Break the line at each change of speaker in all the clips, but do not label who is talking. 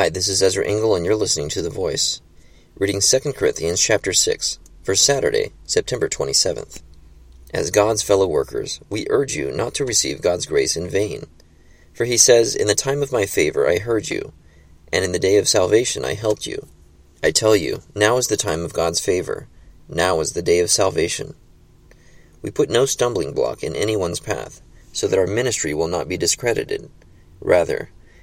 Hi, this is Ezra Engel, and you're listening to The Voice. Reading 2 Corinthians chapter 6 for Saturday, September 27th. As God's fellow workers, we urge you not to receive God's grace in vain. For he says, In the time of my favor I heard you, and in the day of salvation I helped you. I tell you, now is the time of God's favor. Now is the day of salvation. We put no stumbling block in anyone's path, so that our ministry will not be discredited. Rather,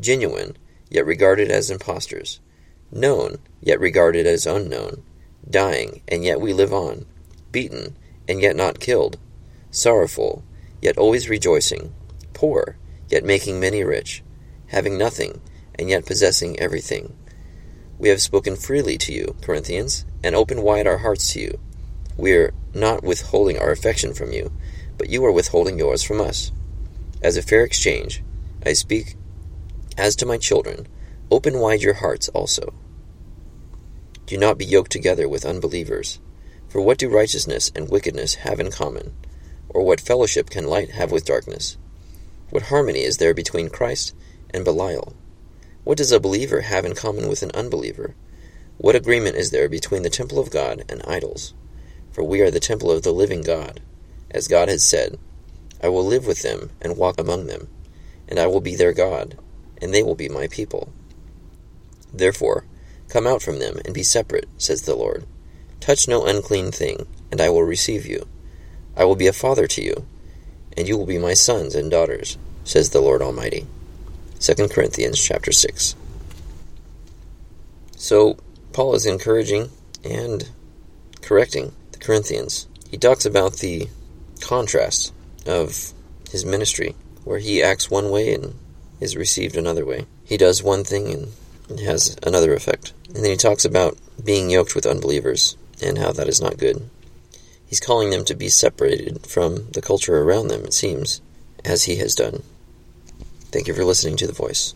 genuine, yet regarded as impostors, known, yet regarded as unknown, dying, and yet we live on, beaten, and yet not killed, sorrowful, yet always rejoicing, poor, yet making many rich, having nothing, and yet possessing everything. We have spoken freely to you, Corinthians, and opened wide our hearts to you. We are not withholding our affection from you, but you are withholding yours from us. As a fair exchange, I speak as to my children, open wide your hearts also. Do not be yoked together with unbelievers. For what do righteousness and wickedness have in common? Or what fellowship can light have with darkness? What harmony is there between Christ and Belial? What does a believer have in common with an unbeliever? What agreement is there between the temple of God and idols? For we are the temple of the living God. As God has said, I will live with them and walk among them, and I will be their God, and they will be my people. Therefore, come out from them and be separate, says the Lord. Touch no unclean thing, and I will receive you. I will be a father to you, and you will be my sons and daughters, says the Lord Almighty. 2 Corinthians chapter 6. So, Paul is encouraging and correcting the Corinthians. He talks about the contrast of his ministry, where he acts one way and is received another way. He does one thing and has another effect. And then he talks about being yoked with unbelievers and how that is not good. He's calling them to be separated from the culture around them, it seems, as he has done. Thank you for listening to The Voice.